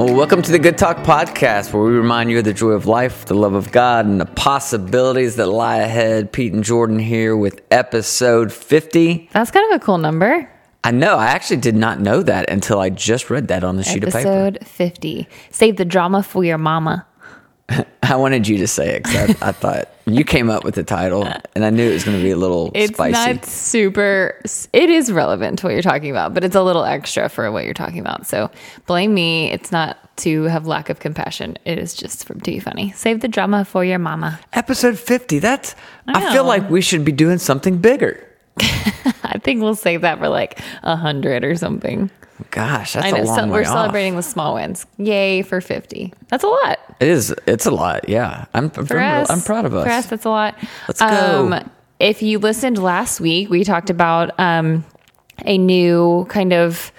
Well, welcome to the Good Talk Podcast, where we remind you of the joy of life, the love of God, and the possibilities that lie ahead. Pete and Jordan here with episode 50. That's kind of a cool number. I know, I actually did not know that until I just read that on the sheet of paper. Episode 50. Save the drama for your mama. I wanted you to say it because I, I thought you came up with the title, and I knew it was going to be a little spicy. It's spicy. not super, it is relevant to what you're talking about, but it's a little extra for what you're talking about. So blame me. It's not to have lack of compassion. It is just from to be funny. Save the drama for your mama. Episode 50. That's, I, feel like we should be doing something bigger. I think we'll save that for like a hundred or something. Gosh, that's I know. a long So we're off. celebrating the small wins. Yay for 50. That's a lot. It is. It's a lot. Yeah, I'm. I'm, us, I'm proud of us. For us, that's a lot. Let's go. Um, if you listened last week, we talked about um, a new kind of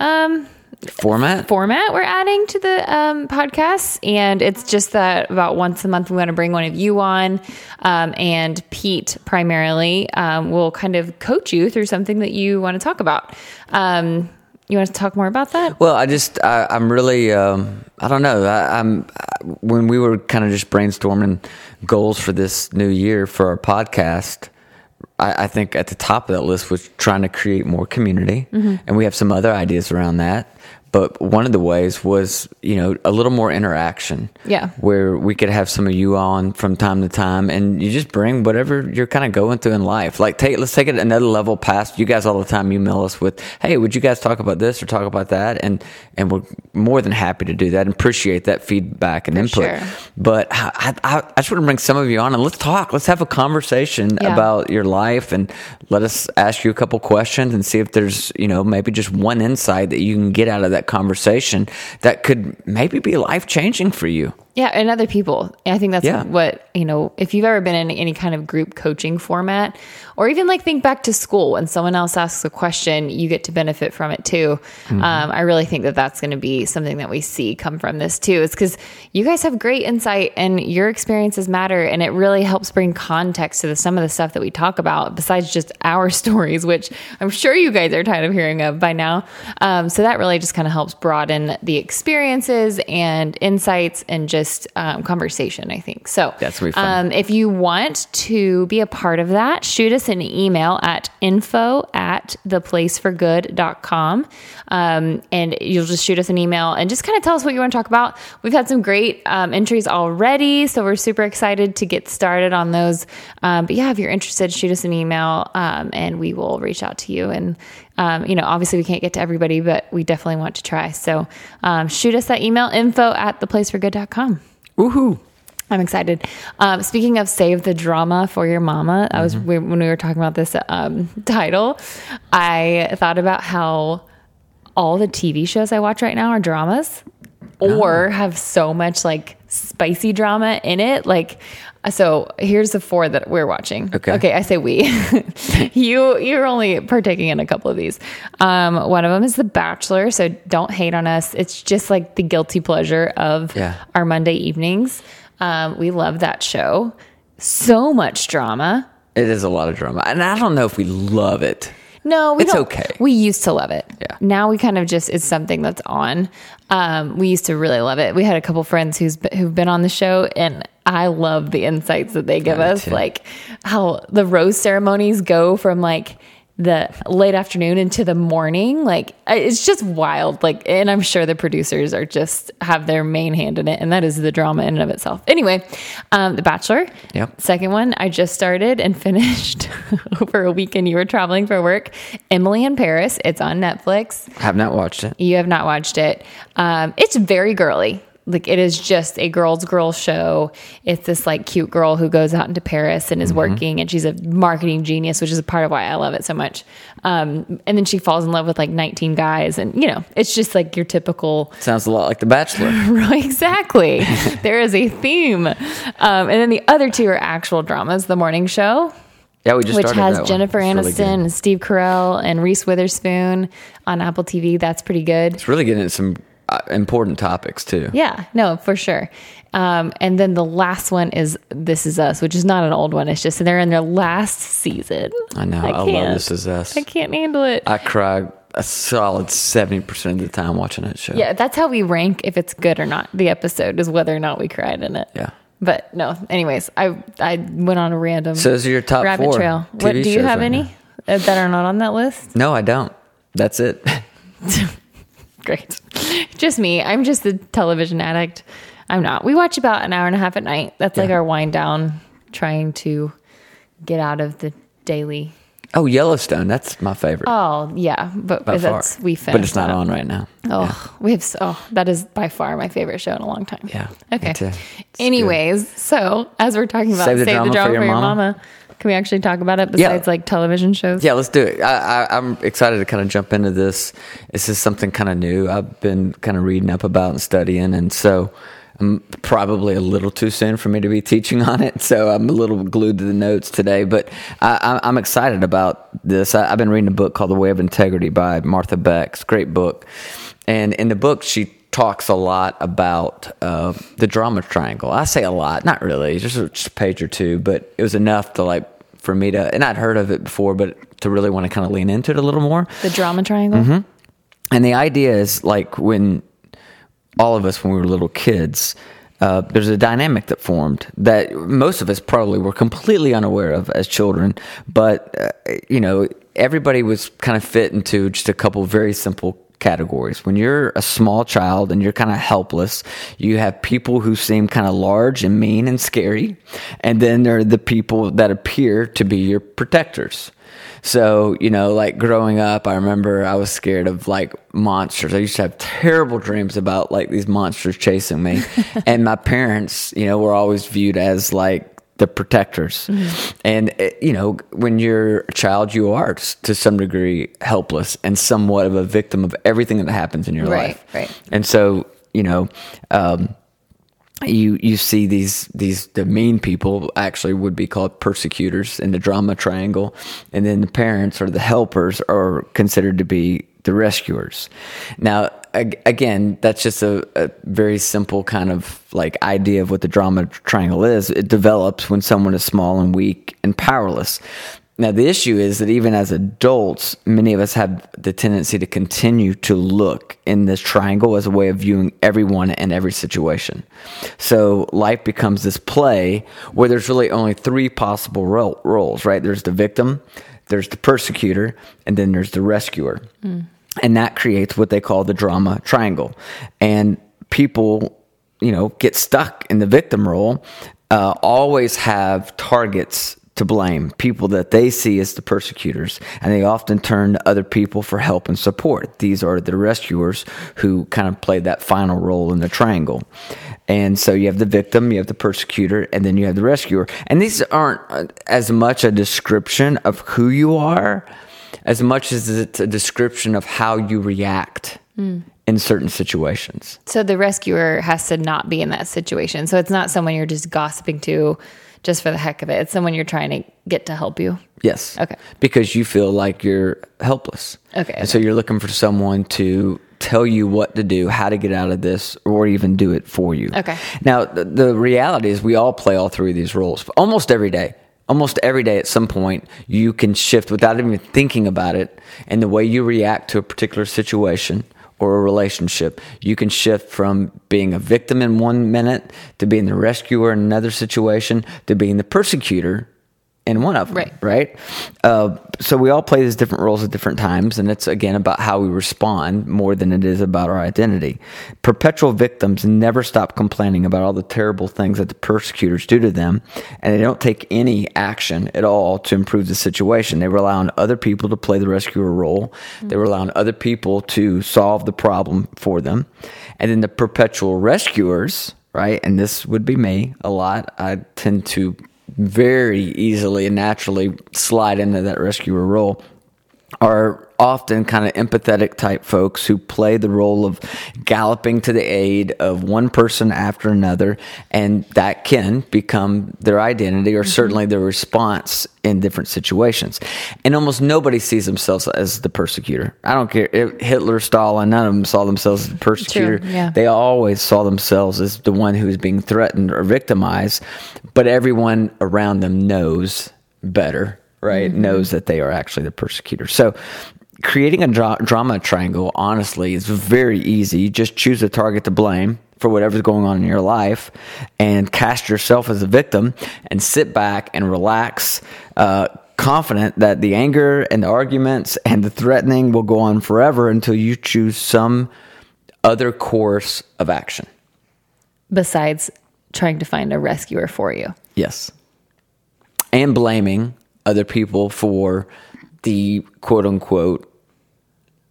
um, Format. format we're adding to the um, podcast. And it's just that about once a month, we want to bring one of you on. Um, and Pete, primarily, um, will kind of coach you through something that you want to talk about. Um, you want to talk more about that? Well, I just I, I'm really um, I don't know. I, I'm I, when we were kind of just brainstorming goals for this new year for our podcast. I, I think at the top of that list was trying to create more community, Mm-hmm. and we have some other ideas around that. But one of the ways was, you know, a little more interaction. Yeah. Where we could have some of you on from time to time and you just bring whatever you're kind of going through in life. Like take let's take it another level past you guys all the time you mail us with, Hey, would you guys talk about this or talk about that? And and we're more than happy to do that and appreciate that feedback and input. sure. But I, I, I just want to bring some of you on and let's talk. Let's have a conversation Yeah. about your life and let us ask you a couple questions and see if there's, you know, maybe just one insight that you can get out of that conversation that could maybe be life changing for you. Yeah, and other people. I think that's Yeah. what, you know, if you've ever been in any kind of group coaching format, or even like think back to school when someone else asks a question, you get to benefit from it too. Mm-hmm. Um, I really think that that's going to be something that we see come from this too. It's because you guys have great insight and your experiences matter, and it really helps bring context to the, some of the stuff that we talk about besides just our stories, which I'm sure you guys are tired of hearing of by now. Um, so that really just kind of helps broaden the experiences and insights and just um, conversation, I think. So That's gonna fun. Um, if you want to be a part of that, shoot us an email at info at theplaceforgood.com. Um, and you'll just shoot us an email and just kind of tell us what you want to talk about. We've had some great um, entries already, so we're super excited to get started on those. Um, but yeah, if you're interested, shoot us an email um, and we will reach out to you. And, um, you know, obviously we can't get to everybody, but we definitely want to try. So um, shoot us that email info at theplaceforgood.com. Woohoo. I'm excited. Um, speaking of save the drama for your mama, I was we, when we were talking about this um, title, I thought about how all the TV shows I watch right now are dramas or have so much like spicy drama in it. Like, so here's the four that we're watching. Okay. Okay. I say we. you you're only partaking in a couple of these. Um, one of them is The Bachelor. So don't hate on us. It's just like the guilty pleasure of Yeah. our Monday evenings. Um, we love that show. So much drama. It is a lot of drama. And I don't know if we love it. No, we It's don't. okay. We used to love it. Yeah. Now we kind of just it's something that's on. Um, we used to really love it. We had a couple friends who's who've been on the show, and I love the insights that they give Yeah, us, too. like how the rose ceremonies go from like the late afternoon into the morning. Like it's just wild. Like, and I'm sure the producers are just have their main hand in it, and that is the drama in and of itself. Anyway, um, The Bachelor. Yep. Second one, I just started and finished over a weekend. You were traveling for work. Emily in Paris. It's on Netflix. Have not watched it. You have not watched it. Um, it's very girly. Like it is just a girls' girl show. It's this like cute girl who goes out into Paris and is Mm-hmm. working, and she's a marketing genius, which is a part of why I love it so much. Um, and then she falls in love with like 19 guys, and you know, it's just like your typical Sounds a lot like The Bachelor. Right, exactly. there is a theme. Um, and then the other two are actual dramas. The Morning Show, Yeah, we just which has one. Jennifer really Aniston and Steve Carell and Reese Witherspoon on Apple TV. That's pretty good. It's really getting some uh, important topics too. Yeah, no, for sure. Um, and then the last one is This Is Us, which is not an old one. It's just they're in their last season. I know. I, love. This Is Us. I can't handle it. I cry a solid 70% of the time watching that show. Yeah, that's how we rank if it's good or not. The episode is whether or not we cried in it. Yeah. But no, anyways, I I went on a random So those are your top rabbit four trail. TV What do you have right any now. that are not on that list? No, I don't. That's it. Great. Just me. I'm just the television addict. I'm not. We watch about an hour and a half at night. That's like Yeah. our wind down, trying to get out of the daily. Oh, Yellowstone. That's my favorite. Oh yeah, but by far. that's we finished. But it's not that. on right now. Oh, we have. s- Oh, that is by far my favorite show in a long time. Yeah, Okay. Anyways, so as we're talking about Save save the the drama drama, for your for your mama. mama. Can we actually talk about it Yeah. besides like television shows? Yeah, let's do it. I, I, I'm excited to kind of jump into this. This is something kind of new. I've been kind of reading up about and studying, and so I'm probably a little too soon for me to be teaching on it. So I'm a little glued to the notes today, but I, I- I'm excited about this. I, I've been reading a book called The Way of Integrity by Martha Beck. Great book, and in the book she talks a lot about uh, the drama triangle. I say a lot, not really, just a, just a page or two, but it was enough to like for me to, and I'd heard of it before, but to really want to kind of lean into it a little more. The drama triangle. Mm-hmm. And the idea is like when all of us, when we were little kids, uh, there's a dynamic that formed that most of us probably were completely unaware of as children. But, uh, you know, everybody was kind of fit into just a couple very simple categories. When you're a small child and you're kind of helpless, you have people who seem kind of large and mean and scary. And then there are the people that appear to be your protectors. So, you know, like growing up, I remember I was scared of like monsters. I used to have terrible dreams about like these monsters chasing me. and my parents, you know, were always viewed as like the protectors. And, eh, you know, when you're a child, you are to some degree helpless and somewhat of a victim of everything that happens in your Right, life. right. And so, you know, um, you you see these these the mean people actually would be called persecutors in the drama triangle, and then the parents or the helpers are considered to be the rescuers. Now, again, that's just a, a very simple kind of like idea of what the drama triangle is. It develops when someone is small and weak and powerless. Now, the issue is that even as adults, many of us have the tendency to continue to look in this triangle as a way of viewing everyone and every situation. So life becomes this play where there's really only three possible ro- roles, right? There's the victim, there's the persecutor, and then there's the rescuer. Mm. And that creates what they call the drama triangle. And people you know, get stuck in the victim role, uh, always have targets to blame, people that they see as the persecutors, and they often turn to other people for help and support. These are the rescuers who kind of play that final role in the triangle. And so you have the victim, you have the persecutor, and then you have the rescuer. And these aren't as much a description of who you are as much as it's a description of how you react hmm. in certain situations. So the rescuer has to not be in that situation. So it's not someone you're just gossiping to just for the heck of it. It's someone you're trying to get to help you. Yes. Okay. Because you feel like you're helpless. Okay, And so you're looking for someone to tell you what to do, how to get out of this, or even do it for you. Okay. Now, the, the reality is we all play all three of these roles almost every day. Almost every day at some point, you can shift without even thinking about it. And the way you react to a particular situation or a relationship, you can shift from being a victim in one minute to being the rescuer in another situation to being the persecutor in one of them. Right. Right. Uh, so we all play these different roles at different times, and it's again about how we respond more than it is about our identity. Perpetual victims never stop complaining about all the terrible things that the persecutors do to them, and they don't take any action at all to improve the situation. They rely on other people to play the rescuer role. They rely on other people to solve the problem for them, and then the perpetual rescuers. Right, and this would be me a lot. I tend to very easily and naturally slide into that rescuer role are often kind of empathetic type folks who play the role of galloping to the aid of one person after another and that can become their identity or mm-hmm. certainly their response in different situations. And almost nobody sees themselves as the persecutor. I don't care hitler stalin none of them saw themselves as the persecutor. yeah. they always saw themselves as the one who was being threatened or victimized but everyone around them knows better right? Mm-hmm. Knows that they are actually the persecutor. So creating a dra- drama triangle, honestly, is very easy. You just choose a target to blame for whatever's going on in your life and cast yourself as a victim and sit back and relax, uh, confident that the anger and the arguments and the threatening will go on forever until you choose some other course of action. Besides trying to find a rescuer for you. Yes. And blaming other people for the quote unquote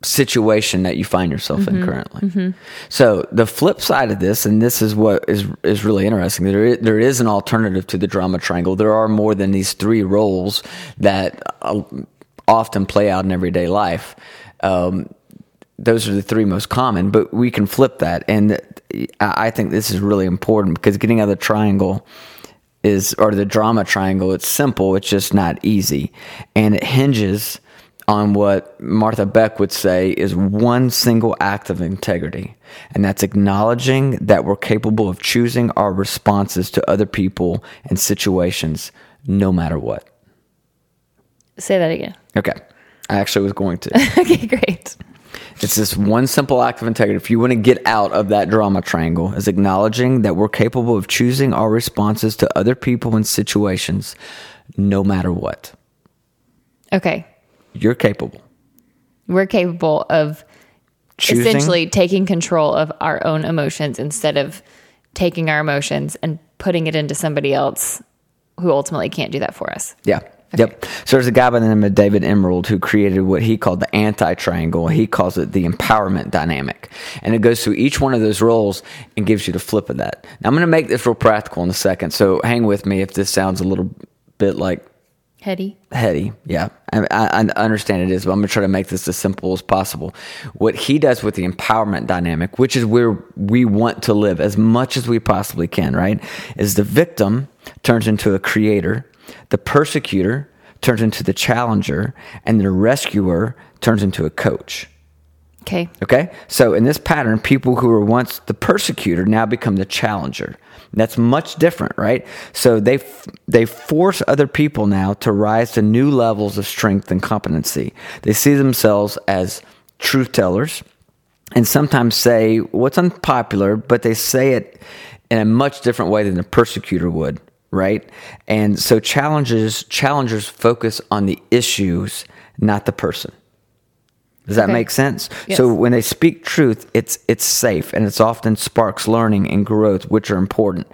situation that you find yourself Mm-hmm. in currently. So the flip side of this, and this is what is is really interesting. There is, there is an alternative to the drama triangle. There are more than these three roles that uh, often play out in everyday life. Um, those are the three most common, but we can flip that, and I I think this is really important because getting out of the triangle is or the drama triangle it's simple it's just not easy. And it hinges on what Martha Beck would say is one single act of integrity. And that's acknowledging that we're capable of choosing our responses to other people and situations no matter what. Say that again. okay. I actually was going to. Okay, great. It's this one simple act of integrity. If you want to get out of that drama triangle, is acknowledging that we're capable of choosing our responses to other people and situations, no matter what. Okay. You're capable. We're capable of Choosing, essentially taking control of our own emotions instead of taking our emotions and putting it into somebody else who ultimately can't do that for us. Yeah. Yep. So there's a guy by the name of David Emerald who created what he called the anti triangle. He calls it the empowerment dynamic. And it goes through each one of those roles and gives you the flip of that. Now, I'm going to make this real practical in a second. So hang with me if this sounds a little bit like Hetty. heady. Yeah, I, I understand it is, but I'm gonna try to make this as simple as possible. What he does with the empowerment dynamic, which is where we want to live as much as we possibly can, right? Is the victim turns into a creator, the persecutor turns into the challenger, and the rescuer turns into a coach. Okay. Okay? So in this pattern, people who were once the persecutor now become the challenger. That's much different, right? So they f- they force other people now to rise to new levels of strength and competency. They see themselves as truth tellers and sometimes say what's unpopular, but they say it in a much different way than the persecutor would, right? And so challenges challengers focus on the issues, not the person. Does that Okay. make sense? Yes. So when they speak truth, it's it's safe and it's often sparks learning and growth, which are important.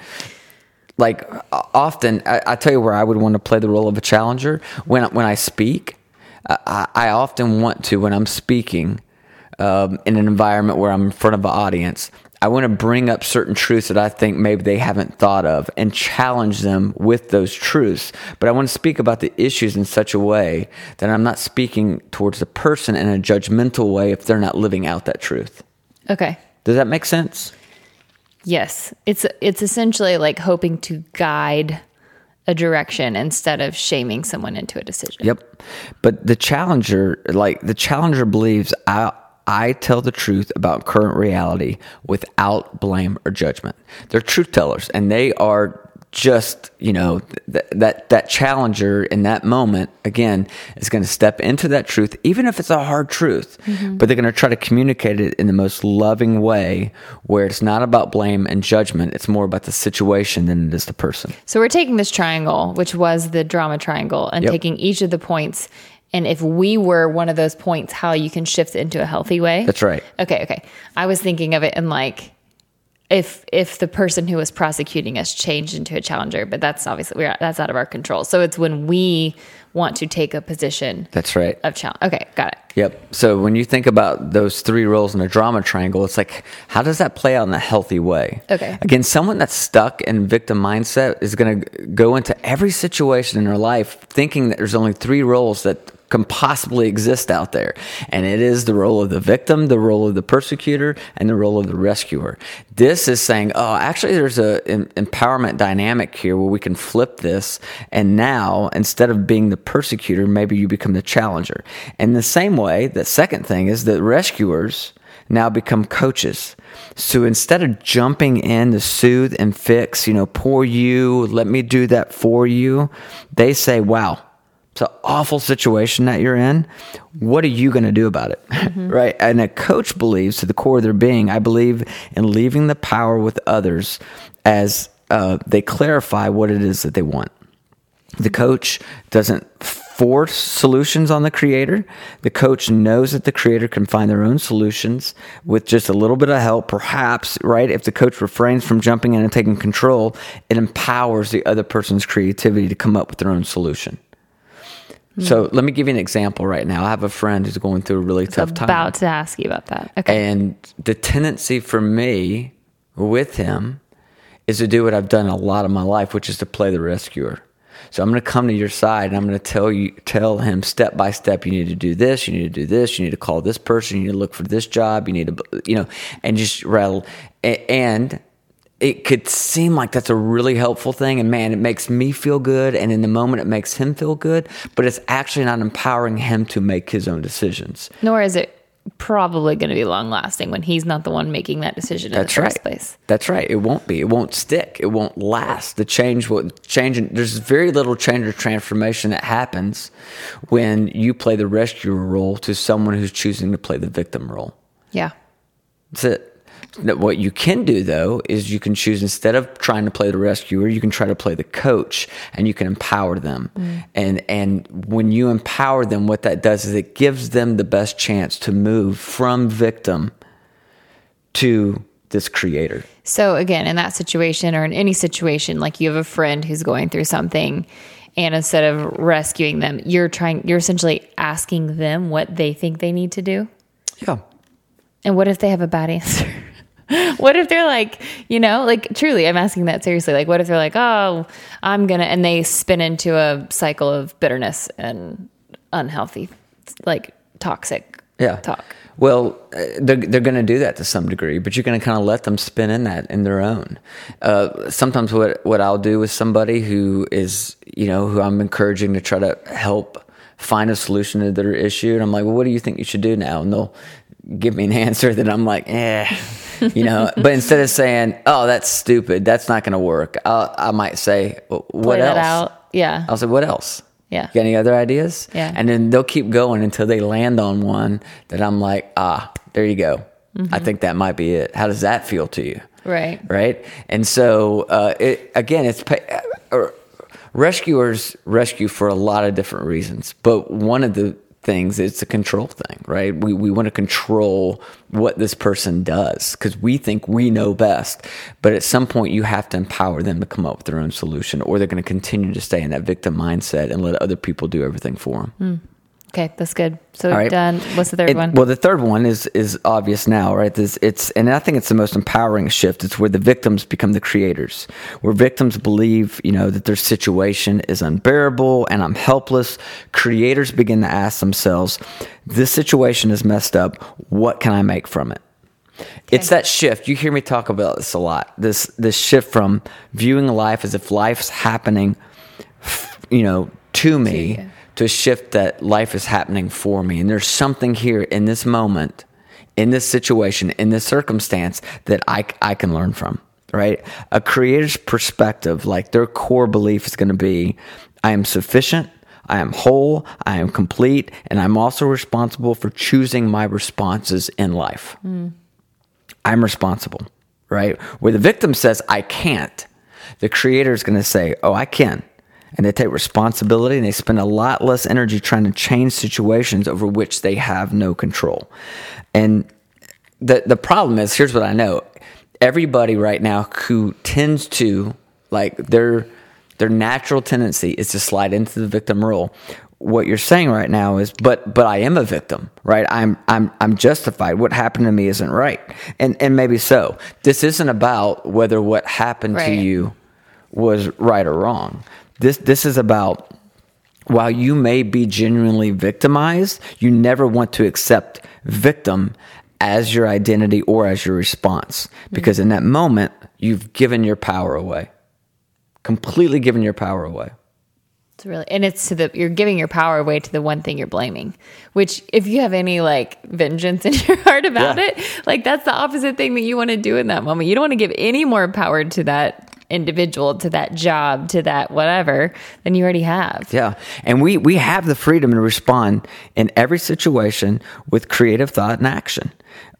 Like often, I, I tell you where I would want to play the role of a challenger when when I speak. I, I often want to when I'm speaking um, in an environment where I'm in front of an audience. I want to bring up certain truths that I think maybe they haven't thought of and challenge them with those truths. But I want to speak about the issues in such a way that I'm not speaking towards the person in a judgmental way if they're not living out that truth. Okay. Does that make sense? Yes. It's it's essentially like hoping to guide a direction instead of shaming someone into a decision. Yep. But the challenger, like the challenger believes I I tell the truth about current reality without blame or judgment. They're truth tellers and they are just, you know, th- that that challenger in that moment again is going to step into that truth even if it's a hard truth. Mm-hmm. But they're going to try to communicate it in the most loving way where it's not about blame and judgment, it's more about the situation than it is the person. So we're taking this triangle, which was the drama triangle, and Yep. taking each of the points. And if we were one of those points, how you can shift into a healthy way. That's right. Okay, okay. I was thinking of it in like if if the person who was prosecuting us changed into a challenger, but that's obviously we're that's out of our control. So it's when we want to take a position That's right. of challenge. Okay, got it. Yep. So when you think about those three roles in a drama triangle, it's like, how does that play out in a healthy way? Okay. Again, someone that's stuck in victim mindset is going to go into every situation in their life thinking that there's only three roles that can possibly exist out there. And it is the role of the victim, the role of the persecutor, and the role of the rescuer. This is saying, oh, actually, there's a em- empowerment dynamic here where we can flip this. And now, instead of being the persecutor, maybe you become the challenger. And the same way, the second thing is that rescuers now become coaches. So instead of jumping in to soothe and fix, you know, poor you, let me do that for you, they say, wow, It's an awful situation that you're in. What are you going to do about it? right? And a coach believes to the core of their being, I believe in leaving the power with others as uh, they clarify what it is that they want. The coach doesn't force solutions on the creator. The coach knows that the creator can find their own solutions with just a little bit of help, perhaps, right? If the coach refrains from jumping in and taking control, it empowers the other person's creativity to come up with their own solution. Mm-hmm. So let me give you an example right now. I have a friend who's going through a really tough time. About to ask you about that. Okay. And the tendency for me with him is to do what I've done a lot of my life, which is to play the rescuer. So I'm going to come to your side and I'm going to tell you, tell him step by step, you need to do this, you need to do this, you need to call this person, you need to look for this job, you need to, you know, and just rattle. And it could seem like that's a really helpful thing. And man, it makes me feel good. And in the moment, it makes him feel good, but it's actually not empowering him to make his own decisions. Nor is it probably going to be long lasting when he's not the one making that decision in That's the right. first place. That's right. It won't be. It won't stick. It won't last. The change will change. There's very little change or transformation that happens when you play the rescuer role to someone who's choosing to play the victim role. Yeah. That's it. What you can do though is you can choose instead of trying to play the rescuer, you can try to play the coach, and you can empower them. Mm. And and when you empower them, what that does is it gives them the best chance to move from victim to this creator. So again, in that situation or in any situation, like you have a friend who's going through something and instead of rescuing them, you're trying you're essentially asking them what they think they need to do. Yeah. And what if they have a bad answer? what if they're like, you know, like truly, I'm asking that seriously. Like, what if they're like, oh, I'm gonna, and they spin into a cycle of bitterness and unhealthy, like toxic Yeah. talk. Well, uh, they're, they're going to do that to some degree, but you're going to kind of let them spin in that in their own. Uh, sometimes what, what I'll do with somebody who is, you know, who I'm encouraging to try to help find a solution to their issue. And I'm like, well, what do you think you should do now? And they'll give me an answer that I'm like, eh, you know, but instead of saying, oh, that's stupid, that's not going to work, I'll, I might say, what Play else? Yeah. I'll say, what else? Yeah. Got any other ideas? Yeah. And then they'll keep going until they land on one that I'm like, ah, there you go. Mm-hmm. I think that might be it. How does that feel to you? Right. Right. And so, uh, it, again, it's pa- uh, rescuers rescue for a lot of different reasons, but one of the things it's a control thing, right? We we want to control what this person does because we think we know best. But at some point, you have to empower them to come up with their own solution, or they're going to continue to stay in that victim mindset and let other people do everything for them. Hmm. Okay, that's good. So we've right. done. What's the third It- one? Well, the third one is is obvious now, right? This it's and I think it's the most empowering shift. It's where the victims become the creators, where victims believe, you know, that their situation is unbearable and I'm helpless. Creators begin to ask themselves, "This situation is messed up. What can I make from it?" It's that shift. You hear me talk about this a lot. This this shift from viewing life as if life's happening, you know, to me, you. To a shift that life is happening for me. And there's something here in this moment, in this situation, in this circumstance that I I can learn from. Right? A creator's perspective, like their core belief, is going to be, I am sufficient. I am whole, I am complete, and I'm also responsible for choosing my responses in life. Mm. I'm responsible, right? Where the victim says, I can't, the creator is going to say, Oh, I can. And they take responsibility and they spend a lot less energy trying to change situations over which they have no control. And the, the problem is here's what I know everybody right now who tends to, like, their, their natural tendency is to slide into the victim role what you're saying right now is but but I am a victim, right? I'm I'm I'm justified. What happened to me isn't right. And and maybe so. This isn't about whether what happened to you was right or wrong. This this is about while you may be genuinely victimized, you never want to accept victim as your identity or as your response because in that moment you've given your power away. Completely given your power away. It's really, and it's to the you're giving your power away to the one thing you're blaming. Which, if you have any like vengeance in your heart about Yeah. it, like that's the opposite thing that you want to do in that moment. You don't want to give any more power to that individual to that job to that whatever then you already have Yeah. And we, we have the freedom to respond in every situation with creative thought and action,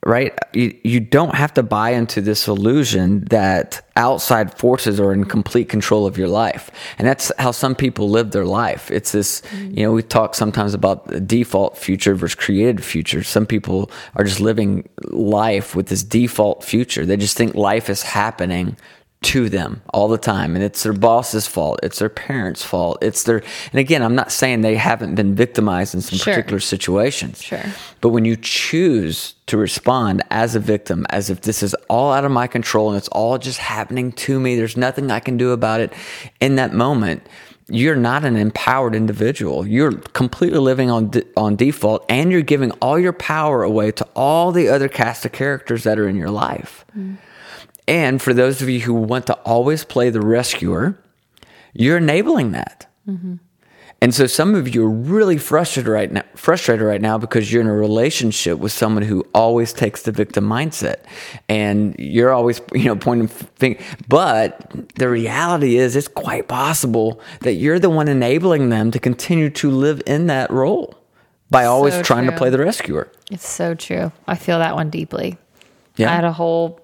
right? You, you don't have to buy into this illusion that outside forces are in complete control of your life. And that's how some people live their life. It's this, mm. you know, we talk sometimes about the default future versus created future. Some people are just living life with this default future. They just think life is happening to them all the time and it's their boss's fault it's their parents fault it's their and again i'm not saying they haven't been victimized in some Sure. particular situations Sure. but when you choose to respond as a victim as if this is all out of my control and it's all just happening to me there's nothing i can do about it in that moment you're not an empowered individual. You're completely living on de- on default, and you're giving all your power away to all the other cast of characters that are in your life. Mm. And for those of you who want to always play the rescuer, you're enabling that. Mm-hmm. And so some of you are really frustrated right now, frustrated right now because you're in a relationship with someone who always takes the victim mindset, and you're always you know pointing finger. But the reality is, it's quite possible that you're the one enabling them to continue to live in that role by always So trying to play the rescuer. It's so true. I feel that one deeply. Yeah. I had a whole,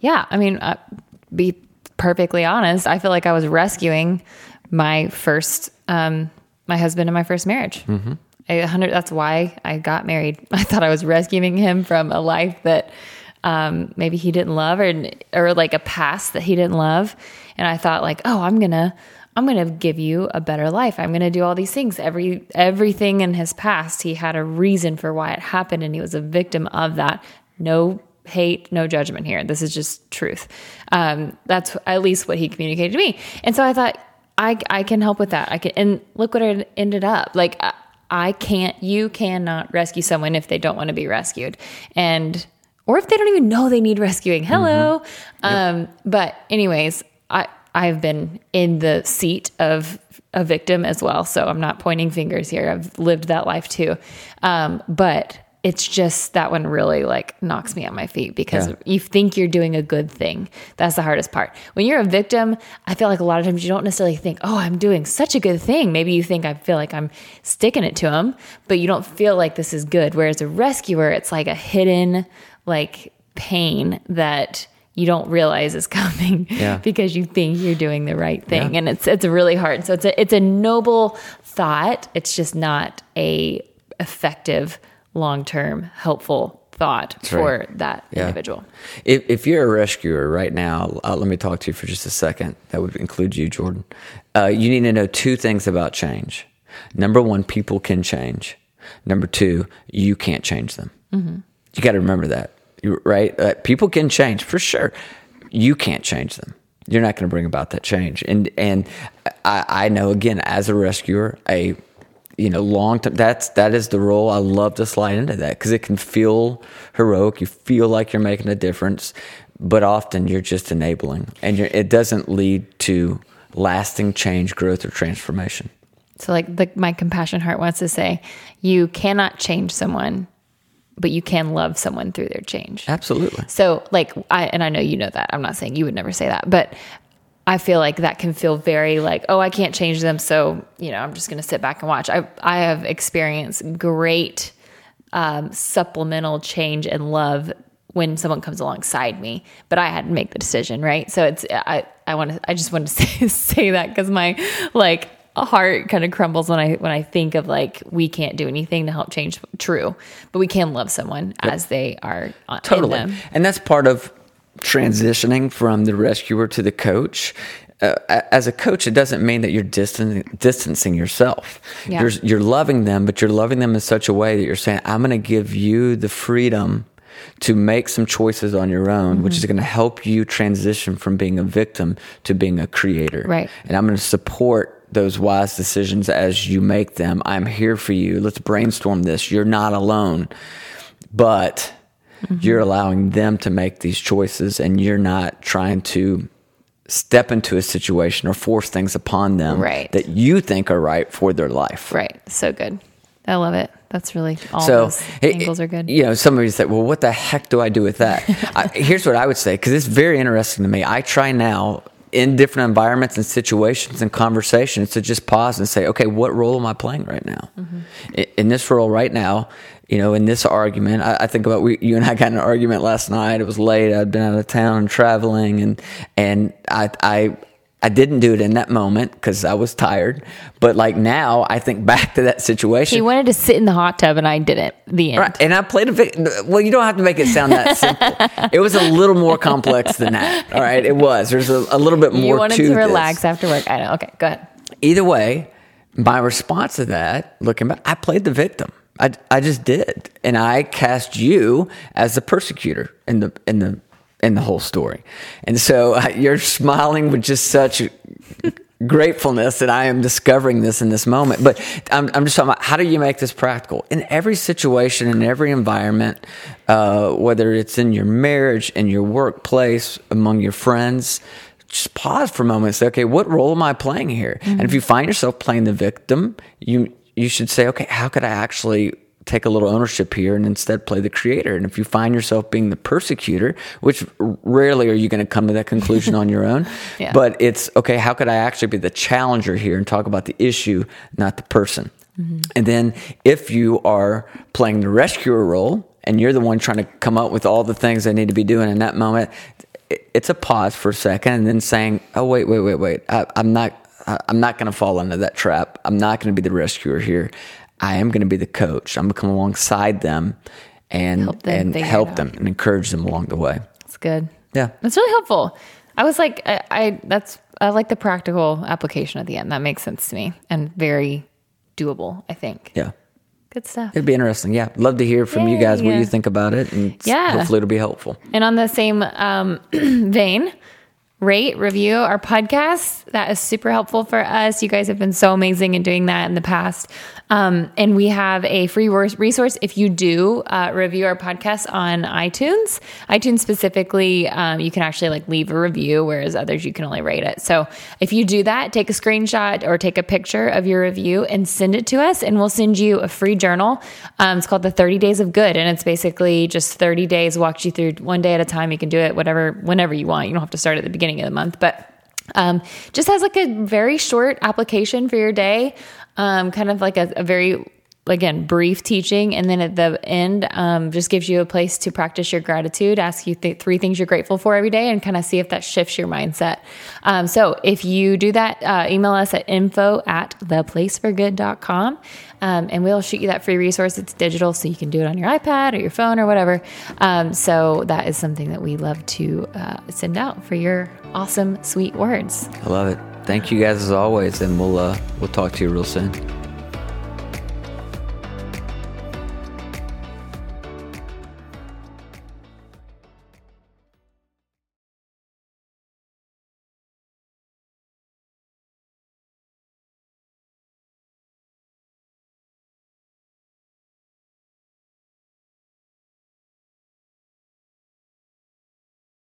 yeah. I mean, uh, be perfectly honest, I feel like I was rescuing my first, um, my husband in my first marriage. Mm-hmm. A hundred. That's why I got married. I thought I was rescuing him from a life that um, maybe he didn't love, or or like a past that he didn't love. And I thought like, oh, I'm gonna. I'm going to give you a better life. I'm going to do all these things. Every everything in his past, he had a reason for why it happened and he was a victim of that. No hate, no judgment here. This is just truth. Um, that's at least what he communicated to me. And so I thought I I can help with that. I can and look what it ended up. Like I, I can't you cannot rescue someone if they don't want to be rescued. And or if they don't even know they need rescuing. Hello. Um, but anyways, I I've been in the seat of a victim as well. So I'm not pointing fingers here. I've lived that life too. Um, but it's just that one really like knocks me on my feet because Yeah. you think you're doing a good thing. That's the hardest part. When you're a victim, I feel like a lot of times you don't necessarily think, oh, I'm doing such a good thing. Maybe you think I feel like I'm sticking it to them, but you don't feel like this is good. Whereas a rescuer, it's like a hidden like pain that you don't realize is coming Yeah. because you think you're doing the right thing Yeah. and it's it's really hard so it's a it's a noble thought it's just not a effective long-term helpful thought for right. that Yeah. individual If, if you're a rescuer right now, uh, let me talk to you for just a second. That would include you, Jordan. Uh, you need to know two things about change. Number one, people can change. Number two, you can't change them. You got to remember that, right? Uh, people can change for sure. You can't change them. You're not going to bring about that change. And and I, I know again as a rescuer, a you know long term that's that is the role i love to slide into that because it can feel heroic you feel like you're making a difference but often you're just enabling and you're, it doesn't lead to lasting change growth or transformation so like the, my compassion heart wants to say you cannot change someone but you can love someone through their change absolutely So, like, I and I know you know that. I'm not saying you would never say that, but I feel like that can feel very like, oh, I can't change them, so you know, I'm just going to sit back and watch. I I have experienced great um, supplemental change and love when someone comes alongside me, but I had to make the decision, right? So it's I I want to I just want to say say that because my like heart kind of crumbles when I when I think of like we can't do anything to help change. True, but we can love someone as they are totally and that's part of transitioning from the rescuer to the coach uh, as a coach it doesn't mean that you're distan- distancing yourself Yeah. you're, you're loving them but you're loving them in such a way that you're saying i'm going to give you the freedom to make some choices on your own which is Mm-hmm. going to help you transition from being a victim to being a creator Right. and i'm going to support those wise decisions as you make them i'm here for you let's brainstorm this you're not alone but Mm-hmm. you're allowing them to make these choices and you're not trying to step into a situation or force things upon them Right. that you think are right for their life. Right. So good. I love it. That's really all So those it- angles are good. You know, some of you say, "Well, what the heck do I do with that?" I, here's what I would say because it's very interesting to me. I try now in different environments and situations and conversations to just pause and say, okay, what role am I playing right now? Mm-hmm. In, in this role right now, you know, in this argument, I, I think about we, you and I got in an argument last night. It was late. I'd been out of town and traveling, and and I I I didn't do it in that moment because I was tired. But like now, I think back to that situation. He wanted to sit in the hot tub, and I didn't. The end. Right. And I played a vic- well. You don't have to make it sound that simple. it was a little more complex than that. All right, it was. There's a, a little bit more. To it. You wanted to to this. relax after work. I know. Okay, go ahead. Either way, my response to that, looking back, I played the victim. I, I just did, and I cast you as the persecutor in the in the in the whole story. And so uh, you're smiling with just such gratefulness that I am discovering this in this moment. But I'm, I'm just talking about how do you make this practical in every situation, in every environment, uh, whether it's in your marriage, in your workplace, among your friends. Just pause for a moment and say, okay, what role am I playing here? And if you find yourself playing the victim, you you should say, okay, how could I actually take a little ownership here and instead play the creator. And if you find yourself being the persecutor, which rarely are you going to come to that conclusion on your own, Yeah. but it's okay, how could I actually be the challenger here and talk about the issue, not the person? Mm-hmm. And then if you are playing the rescuer role and you're the one trying to come up with all the things I need to be doing in that moment, it's a pause for a second and then saying, "Oh wait, wait, wait, wait. I, I'm not. I'm not going to fall into that trap. I'm not going to be the rescuer here. I am going to be the coach. I'm going to come alongside them and Help them and help them and encourage them along the way. That's good. Yeah. That's really helpful. I was like, I, I that's I like the practical application at the end. That makes sense to me and very doable. I think. Yeah. Good stuff. It'd be interesting. Yeah. Love to hear from you guys what you think about it and Yeah. hopefully it'll be helpful. And on the same um, vein, rate, review our podcast. That is super helpful for us. You guys have been so amazing in doing that in the past. Um, and we have a free resource if you do uh, review our podcast on iTunes. iTunes specifically, um, you can actually like leave a review, whereas others you can only rate it. So if you do that, take a screenshot or take a picture of your review and send it to us, and we'll send you a free journal. Um, it's called the 30 Days of Good, and it's basically just 30 days walks you through one day at a time. You can do it whatever, whenever you want. You don't have to start at the beginning of the month, but um, just has like a very short application for your day, um, kind of like a, a very again brief teaching. And then at the end um, just gives you a place to practice your gratitude ask you th- three things you're grateful for every day and kind of see if that shifts your mindset. Um, so if you do that uh, email us at info at theplaceforgood.com um, and we'll shoot you that free resource. It's digital so you can do it on your ipad or your phone or whatever. Um, so that is something that we love to uh, send out for your awesome sweet words. I love it. Thank you guys as always and we'll uh, we'll talk to you real soon.